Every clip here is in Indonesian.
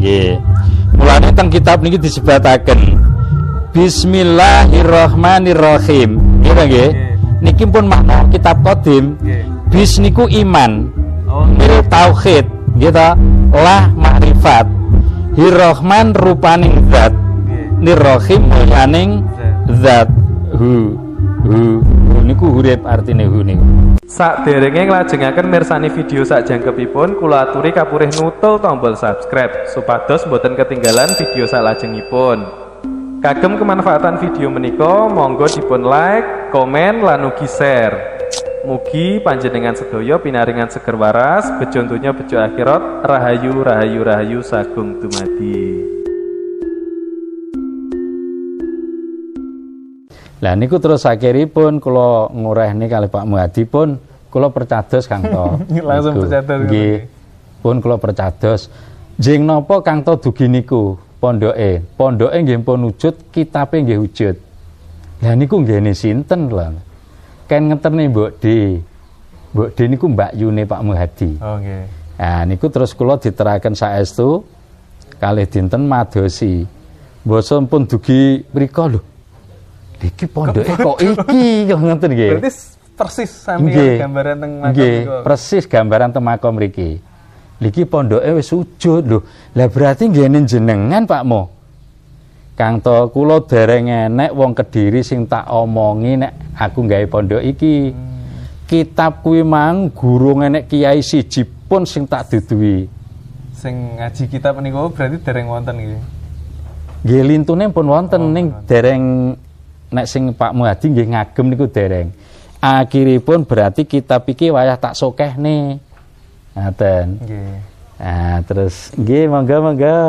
Nggih. Mulane teng kitab niki disebataken Bismillahirrahmanirrahim. Nggih nggih? Niki pun makna kitab qadim. Bis niku iman. Oh, tauhid, gitu. Lah makrifat. Hirrahman rupaning zat. Nirrahim mulyaning zat. Hu. Hu. Niku hurip artine hu niku. Sak derenge nglajengaken mirsani video sak jangkepipun kula aturi kapurih nutul tombol subscribe supados mboten ketinggalan video sak lajengipun. Kagem kemanfaatan video menika monggo dipun like, komen lan ugi share. Mugi panjenengan sedaya pinaringan seger waras, bejo donya bejo akhirat, rahayu rahayu rahayu sagung dumadi. Lah niku terus akhiripun kula ngurehne kali Pak Muhadi pun kula percados Kang To. Langsung percados, Nggih. Pun kula percados. Jeng napa Kang To dugi niku pondoke? Pondoke nggih pun wujud, kitabe nggih wujud. Lah niku nggene sinten lho. Ken ngeterne Mbok D. Mbok D niku Mbak Yune Pak Muhadi. Oh nggih. Nah, niku terus kula diteraken saestu kalih dinten madosi. Basa pun dugi mriko lho. Iki pondoke kok iki kok ngoten nggih. Berarti persis sami gambaran teng makam Nggih, niku. persis gambaran teng makom mriki. Niki pondoke wis sujud lho. Lah berarti nggene jenengan Pak Mo. Kang to kula dereng enek wong Kediri sing tak omongi nek aku gawe pondok iki. Kitab kuwi mang guru enek kiai siji pun sing tak duduhi. Sing ngaji kitab niku berarti dereng wonten nggih. Nggih lintune pun wonten ning dereng nek sing Pak Muhadi nggih ngagem niku dereng. Akhiripun berarti kitab iki wayah tak sokehne. Ngaten. Nggih. Nah, terus nggih monggo monggo.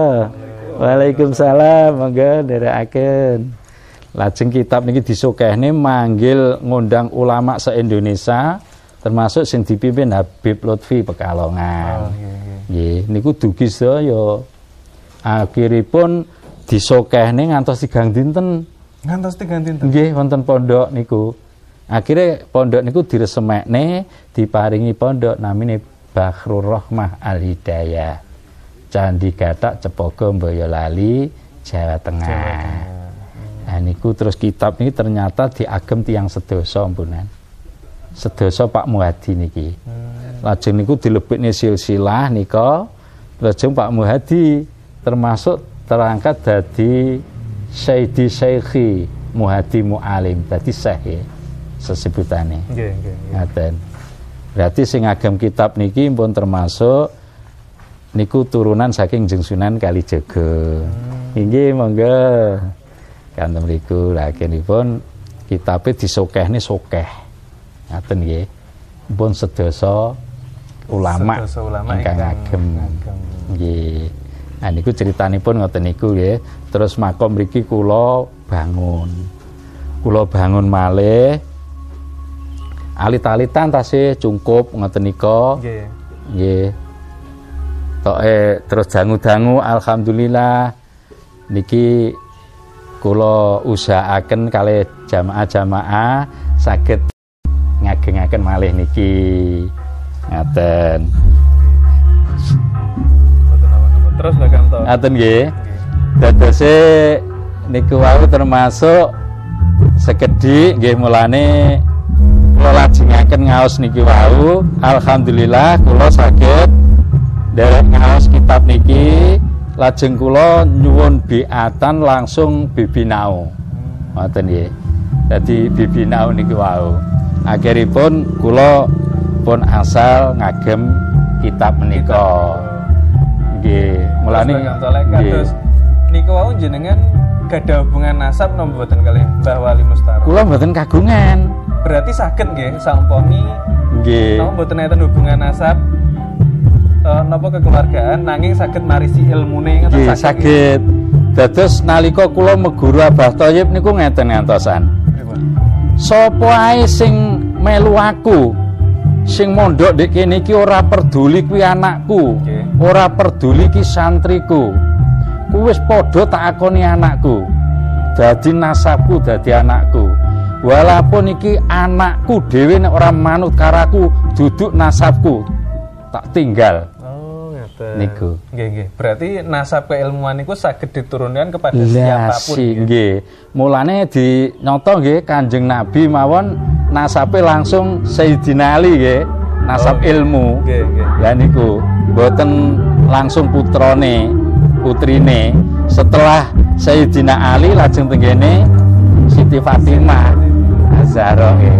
Waalaikumsalam monggo nderekaken. Lajeng kitab niki disokehne manggil ngundang ulama se-Indonesia termasuk sing dipimpin Habib Lutfi Pekalongan. Oh, nggih, niku dugi sedaya. Akhiripun disokehne ngantos tigang dinten. Ngantos tigang dinten. Nggih wonten pondok niku. Akhirnya pondok niku diresemekne, diparingi pondok namine Bakhrul Rahmah Al Hidayah. Candi Gatak Cepogo Boyolali, Jawa Tengah. Nah niku terus kitab ini ternyata diagem tiang sedoso ampunan. Sedoso Pak Muhadi niki. Lajeng niku dilebitne silsilah nika. Lajeng Pak Muhadi termasuk terangkat dadi Sayyidi Syekhi Muhadi Mu'alim dadi Syekh ya, sesebutane. Nggih, nggih, nggih. Ngaten. Berarti sing agem kitab niki pun termasuk niku turunan saking Jeng Sunan Kalijaga. Inggih monggo. Kanten mriku pun kitabe disokehne sokeh. Ngaten nggih. Pun sedasa ulama Sedasa ulama ingkang agem. Nggih. Nah niku ceritanipun ngoten niku nggih. Terus makom mriki kula bangun. Kula bangun malih alit-alitan tasih cungkup ngoten nika. Nggih. Nggih. Toke terus dangu-dangu alhamdulillah niki kula usahaaken kalih jamaah-jamaah saged ngagengaken malih niki. Ngaten. Terus Kanto. Ngaten nggih. Dadose niku wau termasuk sekedhik nggih mulane kula lajengaken ngaos niki wau. Alhamdulillah kula saged derek ngaos kitab niki. Lajeng kula nyuwun biatan langsung bibinau ngoten nggih. Dadi bibinau niki wau. Akhiripun kula pun asal ngagem kitab menika. Nggih. Mulane Terus niku wau jenengan gadah hubungan nasab napa mboten kalih Mbah Wali Mustara. kula mboten kagungan. Berarti saged nggih sampami nggih. Napa mboten enten hubungan nasab? Eh, napa kekeluargaan? Nanging saged marisi ilmune ngoten nggih saged dados nalika kula meguru Abah Thayyib niku ngeten ngantosan sapa ae sing melu aku? Sing mondok ndek kene iki ora peduli kuwi anakku. Nggih. ora peduli ki santriku kuwi wis padha tak akoni anakku dadi nasabku dadi anakku walaupun iki anakku dhewe nek ora manut karaku duduk nasabku tak tinggal Oh, ngeten. Niku. Nggih, nggih. Berarti nasab keilmuan niku saged diturunkan kepada Lah siapa pun. si nggih. Mulane di nyoto nggih Kanjeng Nabi mawon nasabe langsung Sayyidina Ali nggih. Nasab Oh, ilmu. Nggih, nggih. Lah niku mboten langsung putrane, putrine. Setelah Sayyidina Ali lajeng tenggene Siti Fatimah Azhara nggih.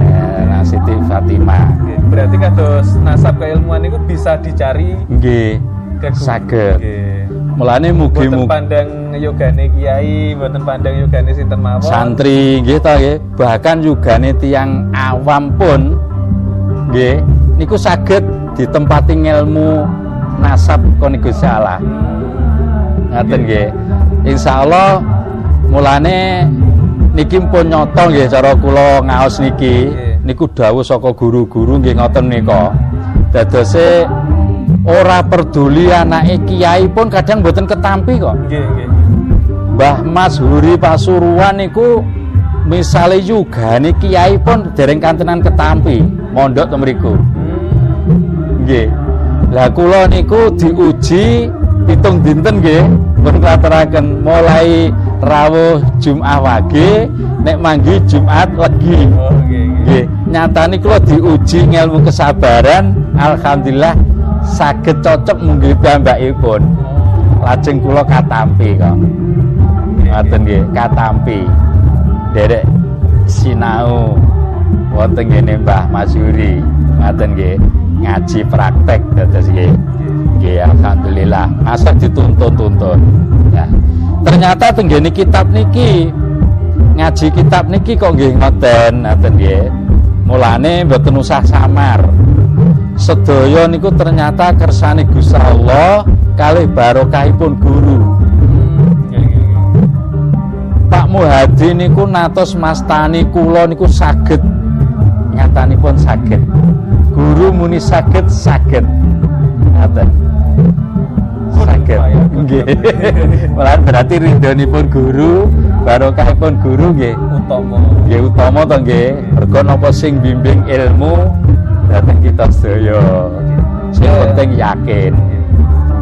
Eh, nah, Siti Fatimah. Berarti kados nasab keilmuan niku bisa dicari Nggih. Saged. Mulane Boten mugi-mugi pandang yogane kiai, boten pandang yogane sinten mawon. santri nggih ta nggih bahkan yugane tiang awam pun nggih niku saged ditempati ilmu nasab kon Gusti Allah ngaten nggih insyaallah mulane niki pun nyoto nggih cara kula ngaos niki niku dawuh saka guru-guru nggih ngoten nika dadose ora peduli anake kiai pun kadang mboten ketampi kok Nggih, nggih. Mbah Mas Huri Pasuruan niku misale yugane kiai pun dereng kantenan ketampi mondok to mriku. Hmm. Nggih. Lah kula niku diuji pitung dinten nggih pun klateraken mulai rawuh Jumat wage nek manggi Jumat legi. Oh, nggih, nggih. Nyatane kula diuji ngelmu kesabaran alhamdulillah saged cocok munggih piyambakipun. Lajeng kula katampi kok. Ngoten nggih, katampi. Derek sinau wonten ngene Mbah Masyuri. Ngoten nggih, ngaji praktek dados nggih. Nggih, alhamdulillah. Masa dituntun-tuntun. Ya. Ternyata tenggene kitab niki ngaji kitab niki kok nggih ngoten, ngoten nggih. Mulane mboten usah samar. Sedaya niku ternyata kersane Gusti Allah kalih barokahipun guru. Pak Muhadi niku natos mastani kula niku saged nyatanipun saged guru muni saged saged ngaten. Saged nggih. Malah berarti ridhonipun guru barokahipun guru nggih? Utama. nggih utama to nggih? Mergo napa sing bimbing ilmu dhateng kita sedaya. Sing penting yakin.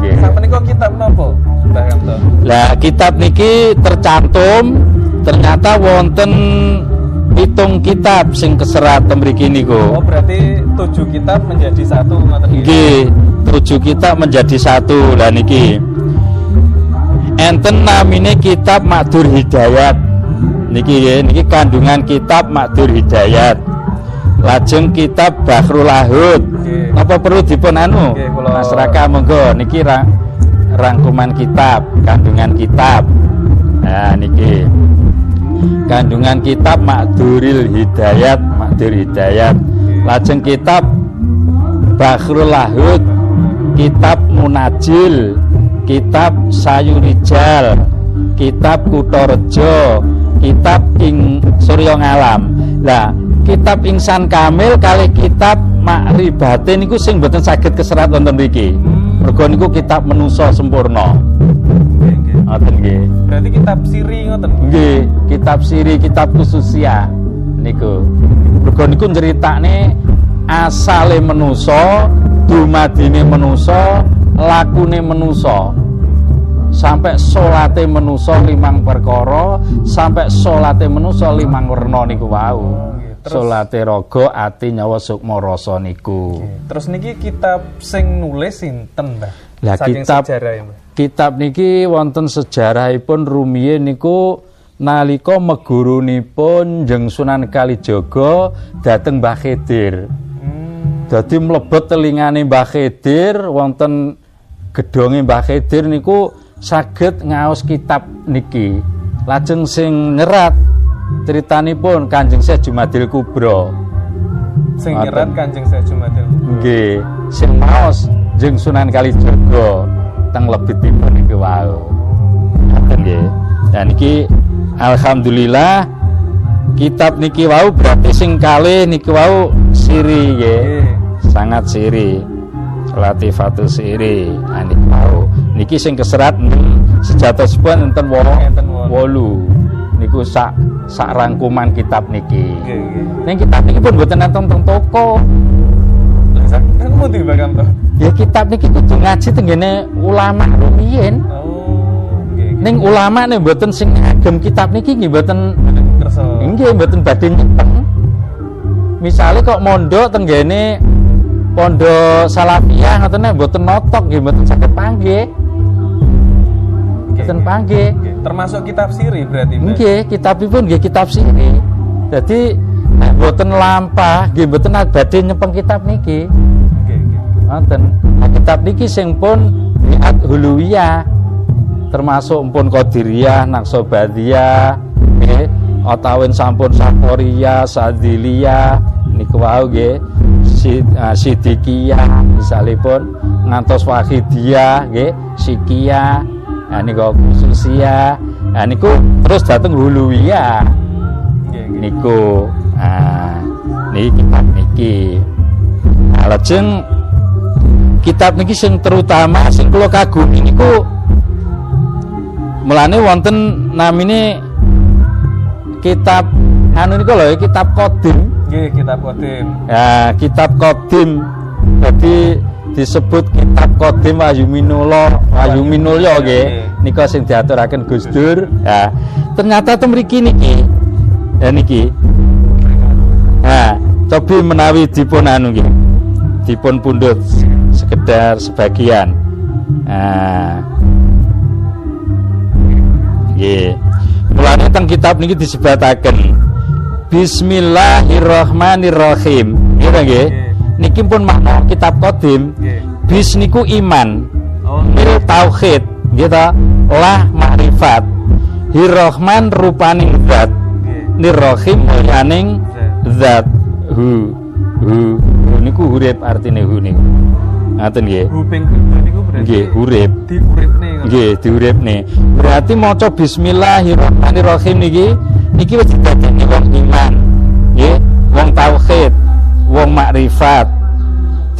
Nggih. Sampai niku kitab napa? Mbah Kamto. Lah kitab niki tercantum ternyata wonten pitung kitab sing keserat Oh, niku. berarti tujuh kitab menjadi satu nggih. Tujuh kitab menjadi satu. Lah niki. Enten namine kitab Makdur Hidayat. Niki niki kandungan kitab Makdur Hidayat. Lajeng kitab Bahrul Lahud. Nggih. Napa perlu dipun anu? Nggih, kula- Mas Raka monggo niki ra, rangkuman kitab, kandungan kitab. Nah niki. Kandungan kitab Makduril Hidayat, Makdur Hidayat. Lajeng kitab Bahrul Lahud, kitab Munajil, kitab Sayurijal, kitab Kutorejo, kitab Ing Surya Ngalam. Lah, kitab Ingsan Kamil kali kitab Makribate niku sing mboten saged keserat wonten mriki. Mergo niku kitab menungso sempurna. Ngoten nggih. Berarti kitab siri ngoten. Nggih, kitab siri, kitab khususia niku. Mergo niku nyeritakne asale menusa, dumadine menusa, lakune menusa. Sampai salate menusa limang perkara, sampai salate menusa limang werna niku wau. Nggih, terus- Salate raga, ati, nyawa, sukma, rasa niku. Terus niki kitab sing nulis sinten, Mbah? Lah, kitab- sejarah ya, Mbah. Kitab niki wonten sejarahipun rumiyin niku nalika megurunipun Jeng Sunan Kalijaga dhateng Mbah Khidir. Hmm. Dadi mlebet telingane Mbah Khidir wonten gedhonge Mbah Khidir niku saged ngaos kitab niki. Lajeng sing nyerat critanipun Kanjeng Syekh Jumadil Kubra. Sing nyerat Kanjeng Syekh Jumadil. Nggih, sing maos Jeng Sunan Kalijaga teng lebetipun niku wau. Ngoten nggih. Dan niki alhamdulillah kitab niki wau berarti sing kalih niki wau siri nggih. Sangat siri. Latifatu siri. Nah, niki wau. Niki sing keserat sejatosipun enten Enten wolu. Niku sak sak rangkuman kitab niki. Nggih. Ning kitab niki pun mboten enten teng toko. To? Ya kitab niki kudu ngaji tenggene ulama rumiyin. Oh, nggih. Ning ulama nih mboten sing ngagem kitab niki nggih mboten kersa. nggih mboten badhe nyeteng. Misale kok mondok tenggene pondok salafiyah ngoten nek mboten notok nggih mboten saged panggih. Mboten panggih. Nggih. Termasuk kitab siri berarti. Mbak? Nggih, kitabipun nggih kitab siri. Jadi nek mboten lampah nggih mboten badhe nyepeng kitab niki. Nggih, nggih. Ngoten. Nah, kitab niki sing pun biat huluwiyah termasuk pun qadiriyah, naqsabandiyah, nggih, otawin sampun saporiyah, sadiliyah niku wau nggih. Ah, Sidikiyah misalipun ngantos wahidiyah nggih, sikiyah, nah niku khususiyah. Nah niku terus dateng huluwiyah niku ah niki kitab niki. Nah, lajeng kitab niki sing terutama sing kula kagumi niku mulane wonten namine kitab anu niku lho kitab kodim Nggih, kitab kodim. ya kitab kodim jadi disebut kitab kodim Wahyu Minullah Wahyu Minulya nggih. nika sing diaturaken Gus Dur. Ya ternyata teng mriki niki. Ya niki nah cobi menawi dipun anu nggih. Dipun pundhut sekedar sebagian. Nah nggih. Mulane teng kitab niki disebataken. Bismillahirrahmanirrahim. Ta nggih? Niki pun makna kitab Nggih. bis niku iman. Oh, tauhid. Gitu lah makrifat. Hirrahman rupaning zat. Nggih. Nirrohim mulyaning zat. Hu hu hu niku hurip artine hu niku. Ngaten nggih? Huping kedua niku berarti nggih hurip. diuripne. Nggih diuripne. Berarti maca bismillahirrahmanirrahim niki niki wis didadekne wong iman nggih? Wong tauhid wong makrifat.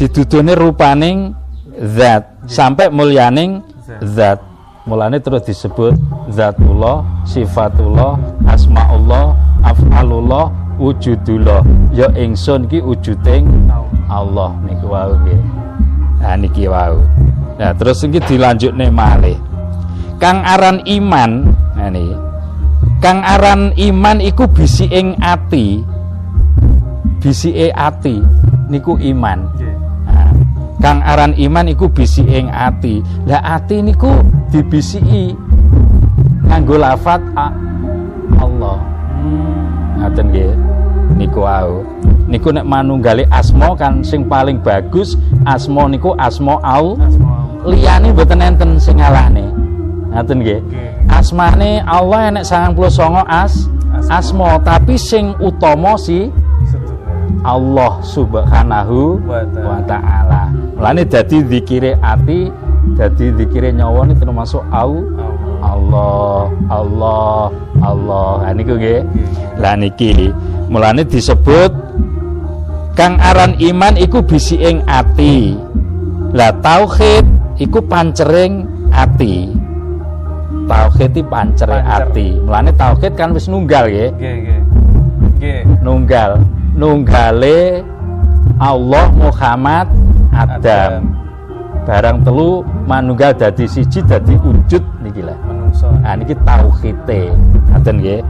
Didudune rupaning zat sampai mulyaning zat. Mulane terus disebut zatullah sifatullah asmaullah afalullah wujudullah ya ingsun ki wujuding Allah niku wau nggih nah niki wau nah terus iki dilanjutne malih kang aran iman nah niki kang aran iman iku bisi ing ati bisike ati niku iman. Nah, kang aran iman iku bisi ing ati. Lah ati niku dibisiki nganggo lafat Allah. Ngaten nggih. Niku wau. Niku nek manunggale asma kan sing paling bagus asma niku asma au. Liyane mboten enten sing ngalahne. Ngaten nggih. Asmane Allah enek 99 as Asma. asma tapi sing utama si. Allah Subhanahu Wa ta'ala. Mulane dadi zikire ati, dadi zikire nyawa ini termasuk au Allah. Allah, Allah. Nah niku nggih. Nggih. Lah niki mulane disebut kang aran iman iku bisi ing ati. Lah tauhid iku pancering ati. Tauhid iki pancere Pancer. ati. Mulane tauhid kan wis nunggal nggih Nggih, nggih. Nggih. nunggal nunggale Allah Muhammad Adam barang telu manunggal dadi siji dadi wujud niki lah Menungso. nah niki tauhite ngaten nggih.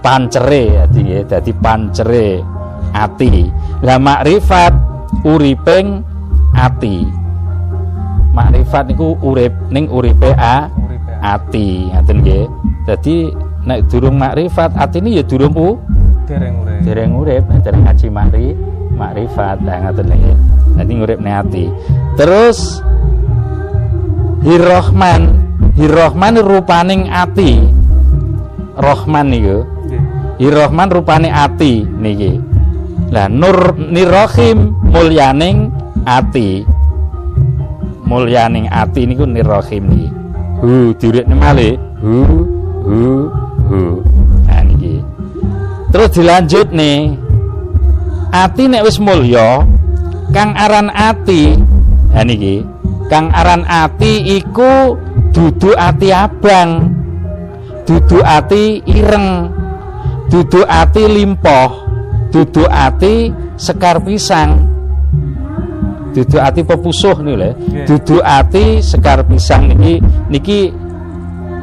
Pancere dadi nggih dadi pancere ati. Lah makrifat uriping ati. Makrifat niku urip ning uripe a ati. Ngaten nggih. Dadi nek durung makrifat atine ya durung u Dereng urip. dereng urip dereng ngaji makri makrifat. Lah ngoten nggih. Dadi nguripne ati. Terus Hirrahman Hirrahman rupaning ati. Rahman niku. Nggih. Hirrahman rupane ati niki. Lah Nur Nirrahim mulyaning ati. Mulyaning ati niku Nirrahim niki. Hu diuripne malih. Hu hu hu. Nah niki. Terus dilanjut nih. Ati nek wis mulya kang aran ati. Ha niki. Kang aran ati iku dudu ati abang. Dudu ati ireng. Dudu ati limpoh. Dudu ati sekar pisang. Dudu ati pepusuh nih le dudu ati sekar pisang niki niki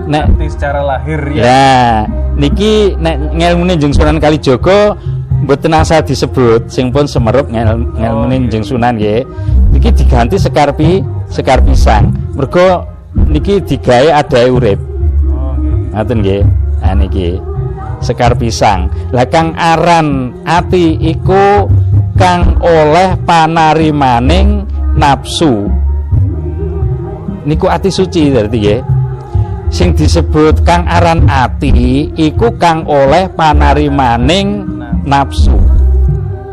nek Nanti secara lahir ya. ya niki nek ngelmune jeng Sunan Kalijaga mboten asal disebut sing pun semerup ngel, ngelmune nggih. jeng Sunan nggih. Niki diganti sekar pi sekar pisang. Mergo niki digawe adae urip Oh, nggih. Ngaten nggih. Nah niki sekar pisang. Lah kang aran ati iku kang oleh panarimaning nafsu. Niku ati suci berarti nggih. Sing disebut kang aran ati iku kang oleh panarimaning nafsu.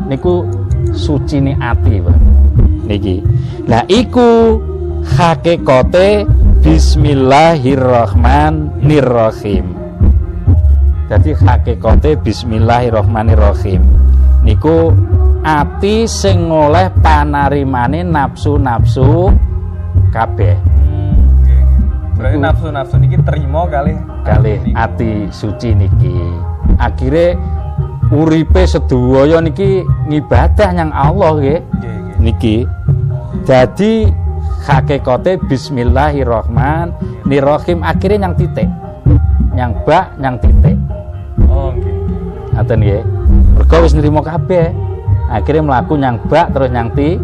Niku sucine ati, Pak. Niki. Lah iku hakikate Bismillahirrahmanirrahim. Jadi hakikate Bismillahirrahmanirrahim. Niku ati sing oleh panarimane nafsu-nafsu kabeh. Hmm. Berarti nafsu-nafsu niki terima kali niki. ati suci niki. Akhire uripe sedaya niki ngibadah nyang Allah nggih. niki jadi hakikate Bismillahirrahmanirrahim akhirnya yang titik. Yang bak yang titik. Oh, nggih. ngaten nggih. Mergo wis nrimo kabeh. Akhirnya mlaku nyang bak terus nyang ti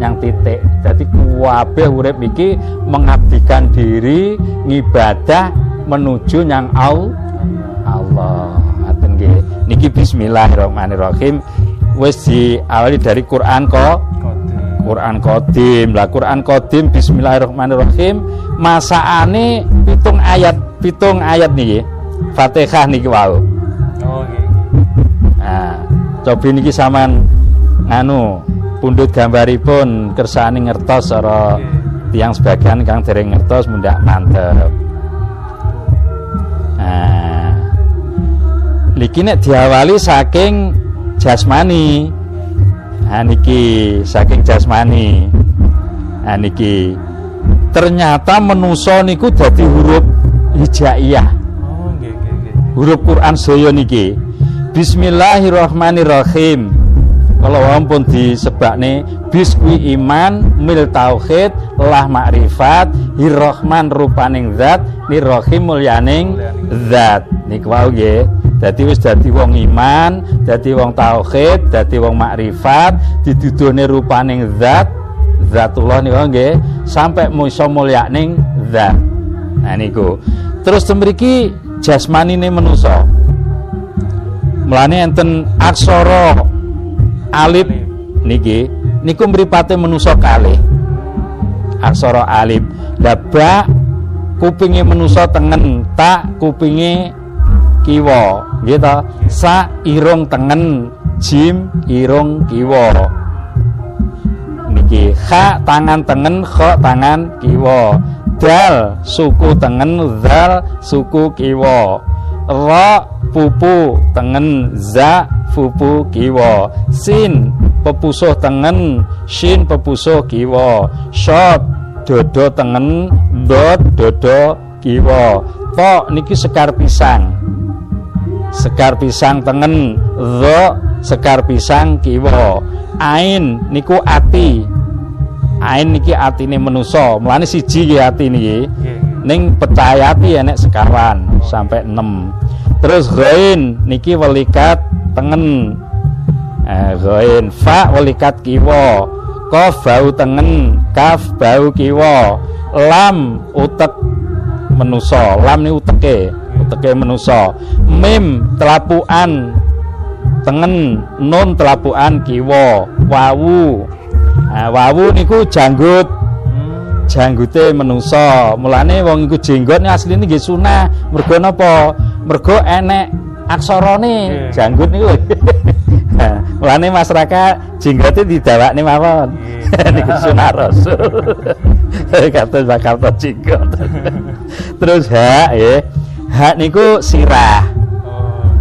nyang titik. Jadi kabeh urip iki mengabdikan diri ngibadah menuju nyang al Allah. Ngaten nggih. Niki bismillahirrahmanirrahim. Wis diawali dari Quran kok. Quran Qadim. Lah Quran Qadim bismillahirrahmanirrahim masaane pitung ayat, pitung ayat niki. Fatihah niki wau. Oh, nggih. Nah, cobi niki sampean nganu pundhut gambaripun kersane ngertos cara tiang sebagian kang dereng ngertos mundak mantep. Nah, niki nek diawali saking jasmani. Nah niki saking jasmani. Nah niki ternyata menuso niku dadi huruf hijaiyah. Oh. Huruf Quran saya niki. Bismillahirrahmanirrahim. Kalau ampun disebakne bis kuwi iman, mil tauhid, lah makrifat, hirrahman rupaning zat, nirrahim mulyaning zat. Niku wau nggih. Dadi wis dadi wong iman, dadi wong tauhid, dadi wong makrifat, diduduhne rupaning zat, zatullah niku nggih, sampai iso mulyaning zat. Nah niku. Terus temriki jasmanine manusa. Mulane enten aksara alif niki niku mripate manusa kalih. Aksara alif. Lah kupinge manusa tengen, tak kupinge kiwa. Nggih ta? Sa irung tengen, jim irung kiwa. Niki kha tangan tengen, kha tangan kiwa. Dal suku tengen, zal suku kiwa. Ra pupu tengen za pupu kiwa sin pepusuh tengen shin pepusuh kiwa shot dodo tengen dot dodo kiwa to niki sekar pisang sekar pisang tengen zo sekar pisang kiwa. Ain niku ati. Ain niki atine manusa mulane siji nggih ati niki. Nggih. ning pecayati enek sekaran sampai 6 terus ghain niki welikat tengen. Eh, ghain fa welikat kiwa. Qaf bau tengen. Kaf bau kiwa. Lam utek menusa lam ni uteke uteke menusa mim telapuan tengen nun telapuan kiwa wawu. Nah, wawu niku janggut. Janggute menungso mulane wong iku jenggot asline nggih sunah. Mergo napa? Mergo enek aksarane Nggih. janggut niku. Nah, mulane masyarakat jenggote didawakne mawon. Nggih. niku sunah rasul. Kata bakal jenggot. Terus hak ya hak niku sirah.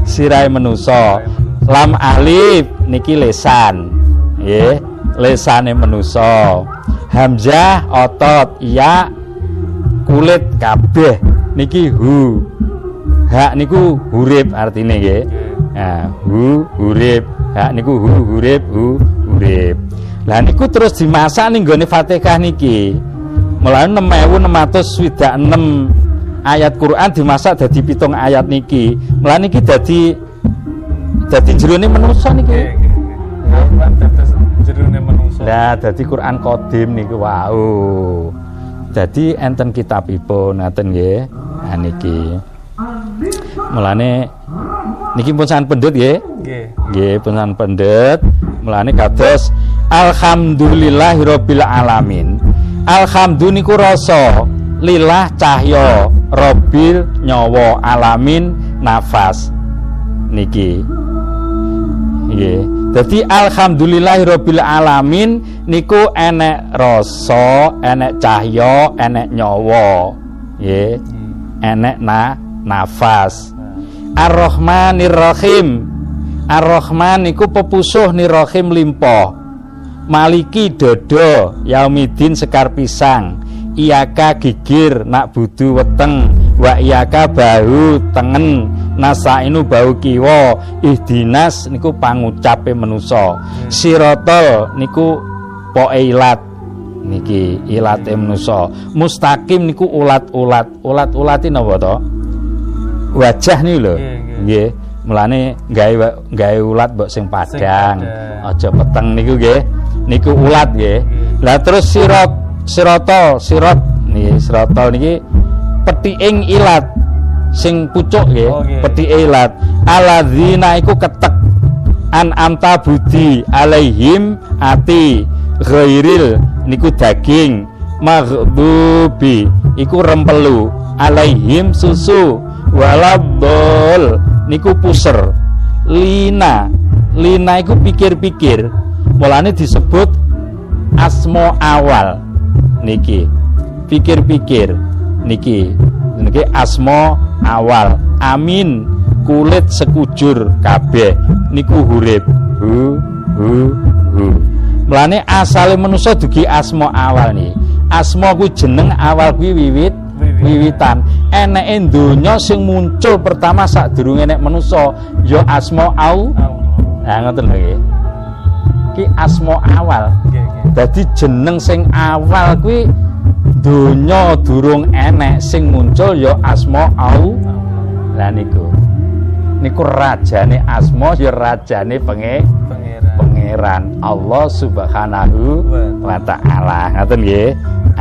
Sirai menuso lam alif niki lesan. Nggih lesane menuso hamzah otot ya kulit kabeh niki hu. Hak niku hurip artine nggih. Nah hu hurip. Hak niku hu hurip hu hurip. Lah niku terus dimasak ning gone Fatihah niki. Mulane 6626 ayat Quran dimasak dadi pitung ayat niki. Mulane niki dadi dadi jerone manusa niki. Nggih, nggih. Quran jerone menungso. Qadim niku wau. Dadi enten kitabipun ngaten nggih. Nah niki. Mulane niki pun sangat pendhet nggih. Nggih. Nggih, pesan pendet. Mulane kados alhamdulillahirabbil alamin. Alhamdulillah niku rasa lillah cahya robil nyawa alamin nafas niki. Nggih. Dadi alhamdulillahirabbil alamin niku enek rasa, enek cahya, enek nyawa. Nggih. Enek na nafas. Ar-Rahmanir Rahim. Ar-Rahman niku pepusuh nirahim limpo. Maliki dodo yaumidin sekar pisang. Iyaka gigir nak budu weteng. Wa iyaka bahu tengen. Nasainu bau kiwa. Ihdinas niku pangucape menusa sirotol niku poe ilat niki ilate menusa mustaqim niku ulat-ulat. Ulat-ulati napa to? Wajah nih lho. Nggih, mulane gawe gawe ulat mbok sing padang. aja peteng niku nggih. Niku ulat nggih. Lah terus sirot sirotol sirot niki sirotol niki petiing ilat sing pucuk nggih Oh, petike ilat aladzina iku ketek. An amta budi alaihim ati ghairil niku daging. Maghdubi iku rempelu. Alaihim susu. Walabdol niku puser. Lina. Lina iku pikir-pikir. Mulane disebut asmo awal niki pikir-pikir niki niki asmo awal amin kulit sekujur kabeh niku hurip hu hu hu Mulane asale manusa dugi asma awal nih. Asma ku jeneng awal kuwi wiwit Wiwit. wiwitan. Eneke donya sing muncul pertama sadurunge nek manusa ya asma au. Nah ngoten lho. Ki asma awal. Nggih. Dadi jeneng sing awal kuwi donya durung enek sing muncul ya asma au. Lah niku. Niku rajane asma ya rajane penge Pangeran. pangeran Allah Subhanahu wa taala. Ngoten nggih.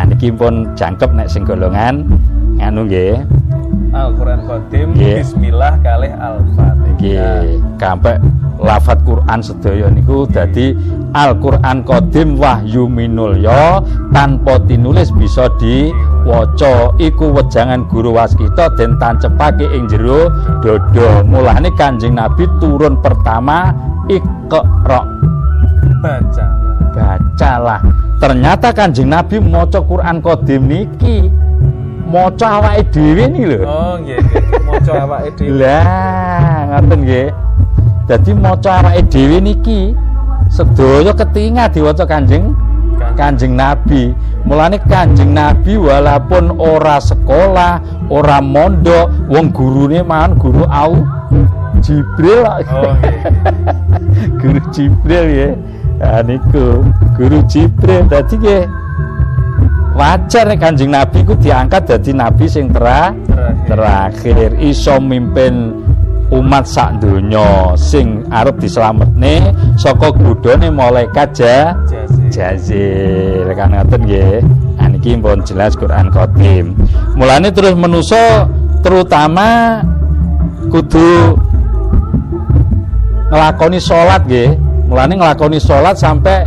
Niki pun jangkep nek sing golongan nganu nggih. Al-Quran Qadim Nggih. Bismillah kalih Al-Fatihah. Kampe lafat Quran sedaya niku dadi Al-Qur'an Qadim wahyu minulya tanpa tinulis bisa diwaca. Iku wejangan guru waskita den tancepake ing jero dodo. Mulane Kanjeng Nabi turun pertama Iqra. Baca. bacalah. Ternyata kanjeng Nabi maca Quran Qadim niki maca awake dhewe nih lho. Oh, nggih, nggih. Maca awake dhewe. lah ngoten nggih. Dadi maca awake dhewe niki sedaya ketingal diwaca kanjeng kanjeng. Nabi. Mulane kanjeng Nabi walaupun ora sekolah ora mondok wong gurune man guru au Jibril. Oh, nggih. guru Jibril ya nah, niku. Guru Jibril. Tadi ya wajar nek kanjeng Nabi ku diangkat jadi Nabi sing tera Terakhir. terakhir. Iso mimpin umat sak donya sing arep dislametne saka godhone malaikat ja Jazir. jazil kan ngoten nggih? Nah niki pun jelas Quran Qadim. Mulane terus menuso terutama kudu ngelakoni sholat nggih. Mulane ngelakoni sholat sampai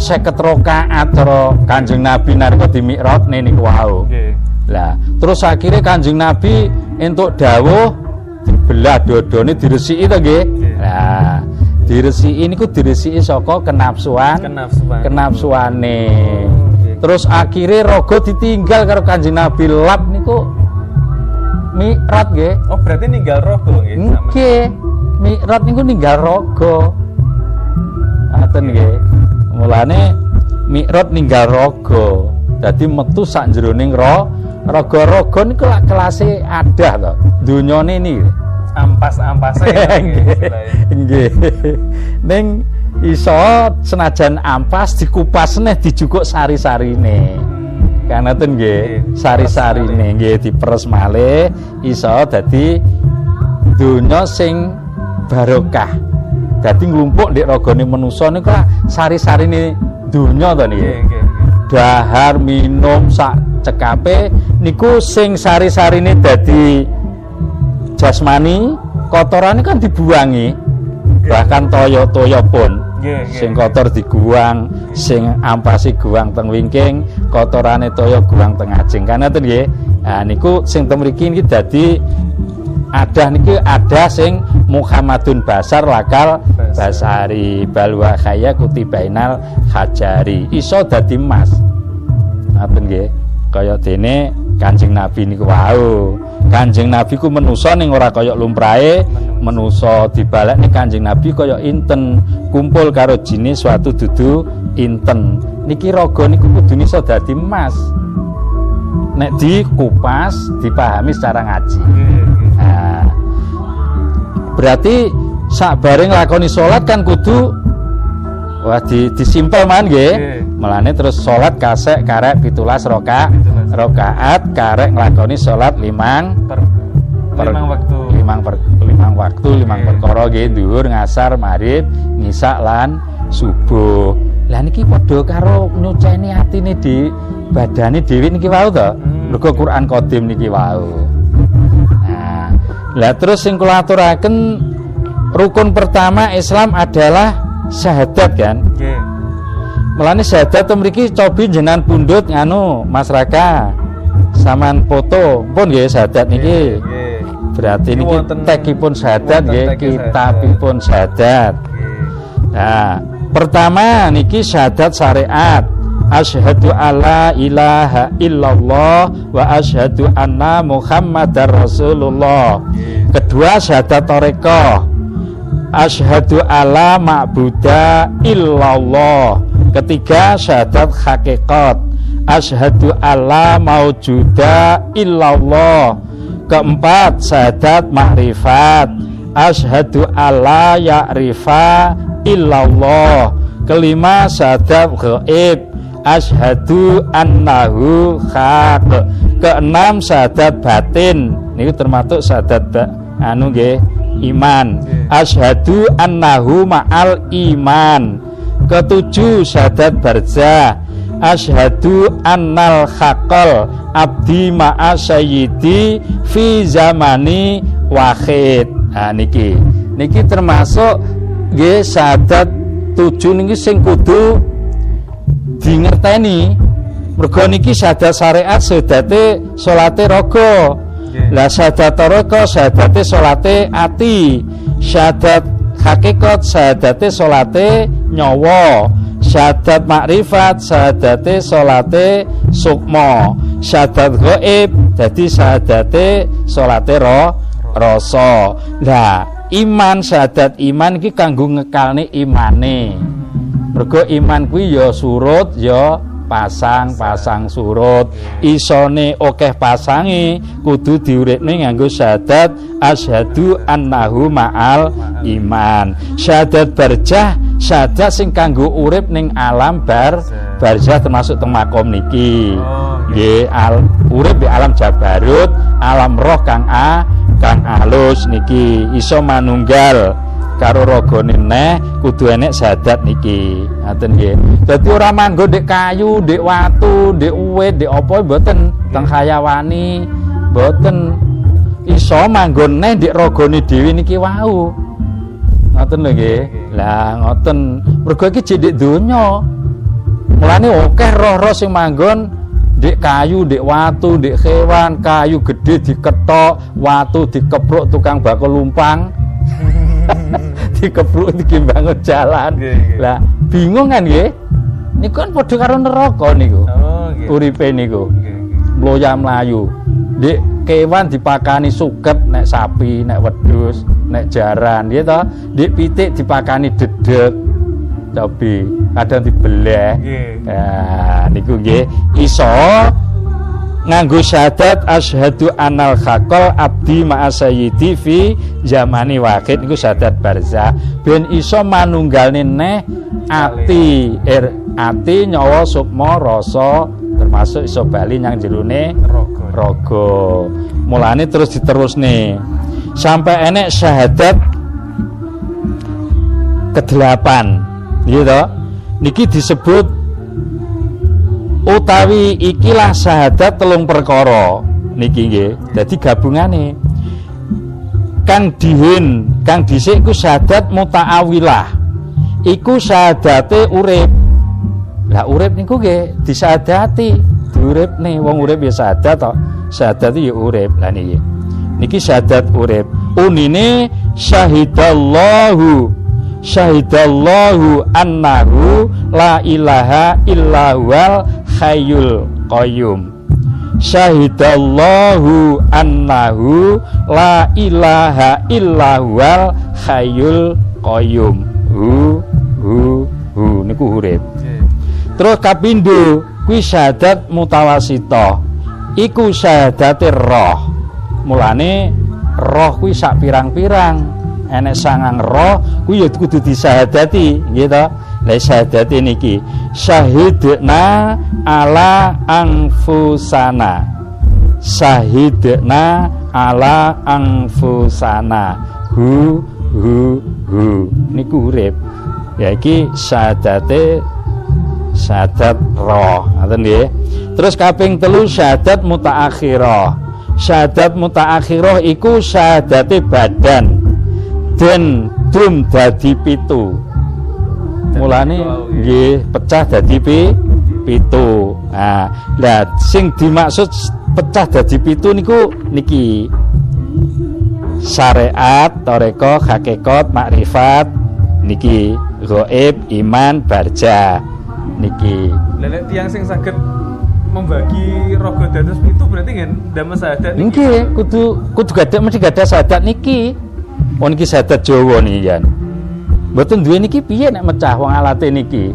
seket rakaat cara Kanjeng Nabi nariko di Mi'raj niku wau Nggih. lah terus akhirnya Kanjeng Nabi entuk dawuh dibelah dodone diresiki to nggih lah diresiki niku diresiki saka kenapsuan Kenapsuan. kenapsuane nggih. terus akhirnya rogo ditinggal karo Kanjeng Nabi lap niku Mi'raj nggih Oh, berarti ninggal rogo nggih. Nggih, Mi'raj niku ninggal raga. Ngoten nggih. Mulane Mi'raj ninggal raga. Dadi metu sak jeroning ro raga-raga niku lak kelase adah to. Dunyane niki. Ampas-ampase. nggih. Ning iso senajan ampas dikupas neh dijukuk sari-sarine kan ngoten nggih sari-sarine nggih diperes malih iso dadi donya sing barokah dadi nglumpuk ndek ragane manusa niku sari-sarine donya to niki. Dahar minum sak cekape niku sing sari-sarine dadi jasmani kotorane kan dibuangi. Bahkan toyo-toyo pun sing kotor diguang sing ampasi guang teng wingking kotorane toyo guang teng ajeng kan ngoten nggih? Nah niku sing teng mriki niki dadi ada niki ada sing Muhammadun Basar lakal Basari. Balwa khaya kutibainal hajari iso dadi emas ngoten nggih? Kaya dene Kanjeng Nabi niku wau. Kanjeng Nabi ku menusa ning ora kaya lumrahe menusa. dibalekne Kanjeng Nabi kaya inten kumpul karo jinis suatu dudu inten. Niki raga niku kudu iso dadi emas nek dikupas dipahami secara ngaji. Nah, berarti sak bareng lakoni salat kan kudu wah di disimpel man nggih. Melane terus salat kasek karek pitulas roka rokaat karek nglakoni salat limang per, per limang waktu. limang per limang waktu limang perkara nggih. Dhuwur ngasar maghrib ngisak lan subuh. Lah niki padha karo nyuceni atine di badane dhewe niki wau to? Mergo Quran Qadim niki wau lah terus sing kula aturaken rukun pertama Islam adalah syahadat kan? Nggih. Melani syahadat mriki cobi jenengan pundut nganu Mas Raka saman foto. Pun nggih syahadat niki. nggih. Berarti niki tekipun syahadat nggih kitabipun syahadat. Nah, pertama niki syahadat syariat. Asyhadu alla ilaha illallah wa asyhadu anna Muhammadar Rasulullah. Kedua syahadat toreko. Asyhadu alla ma'buda illallah. Ketiga syahadat hakikat. Asyhadu alla maujuda illallah. Keempat syahadat makrifat. Asyhadu alla ya'rifa illallah. Kelima syahadat gaib. Asyhadu annahu haq. Keenam syahadat batin. Ini termasuk syahadat anu nggih iman. Asyhadu annahu ma'al iman. Ketujuh syahadat barzah. Asyhadu annal haqqal abdi ma'a sayyidi fi zamani wahid. Nah niki. Niki termasuk nggih syahadat tujuh niki sing kudu dingerteni. Mergo niki syahadat syariat sedate salate raga. Lah syahadat raga syahadate salate ati. Syahadat hakikat syahadate salate nyawa. Syahadat makrifat syahadate salate sukma. Syahadat gaib dadi syahadate salate ro rasa. Lah iman syahadat iman iki kanggo ngekalne imane. Mergo iman kuwi ya surut ya pasang-pasang surut. Isone akeh pasange kudu diuripne nganggo syahadat asyhadu annahu ma'al iman. Syahadat barjah syahadat sing kanggo urip ning alam bar barjah termasuk teng makom niki. Oh, Nggih, al urip di alam jabarut, alam roh kang a kang alus niki iso manunggal karo ragane neh kudu enek syahadat niki. Ngoten nggih. Dadi ora manggo ndek kayu, ndek watu, ndek uwit, ndek apa mboten teng hayawani mboten iso manggon neh ndek ragane dhewe niki wau. Ngoten lho nggih. Lah ngoten. Mergo iki jek donya. Mulane akeh roh-roh sing manggon ndek kayu, ndek watu, ndek hewan, kayu gede diketok, watu dikepruk tukang bakul lumpang. Dikepruk iki bangun jalan. Nggih, nggih. Lah bingung kan nggih? Niku kan padha karo neraka niku. oh nggih Uripe niku. nggih nggih Mloya mlayu. Ndek kewan dipakani suket nek sapi, nek wedhus, nek jaran, ya toh. Ndek pitik dipakani dedeg. Cobi kadang dibelah. nggih Ya, niku nggih iso nganggo syahadat asyhadu anal khaqal abdi ma'a sayyidi fi zamani wakid niku syahadat barzah. Ben iso manunggalne neh ati. Er ati nyawa sukma rasa termasuk iso bali nyang jerone Rogo. raga. Mulane terus diterusne. Sampai enek syahadat kedelapan. Gitu niki disebut utawi ikilah syahadat telung perkara. Niki nggih dadi gabungane. Kang dihin kang dhisik iku syahadat mutaawilah. Iku syahadate urip. Lah urip niku nggih disyahadati. Diuripne wong urip ya syahadat to syahadat ya urip. Lah niki. Niki syahadat urip. Unine syahidallahu syahidallahu annahu la ilaha illa huwal hayyul qayyum. Syahidallahu annahu la ilaha illa huwal hayyul qayyum. Hu hu hu. Niku urip Nggih. terus kapindo kuwi syahadat mutawasito iku syahadate roh. Mulane roh kuwi sak pirang-pirang. Enek sangang roh kuwi ya kudu disahadati gitu lha syahadate niki syahidna ala anfusana. Syahidna ala anfusana. Hu hu hu. Niku urip. Ya iki syahadate syahadat roh. Ngoten nggih. Terus kaping telu syahadat mutaakhirah. Syahadat mutaakhirah iku syahadate badan. Den drum dadi pitu mulane nggih pecah dadi pi pitu. Nah lah sing dimaksud pecah dadi pitu niku niki. Syariat toreko hakikat makrifat niki. Gaib iman barja niki. Lelek tiang sing saged membagi rogo dados itu berarti kan damel syahadat niki. kudu kudu gada mesti gada sadat niki. Oh niki sadat Jawa nih Yan mboten duwe niki piye nek mecah wong alate niki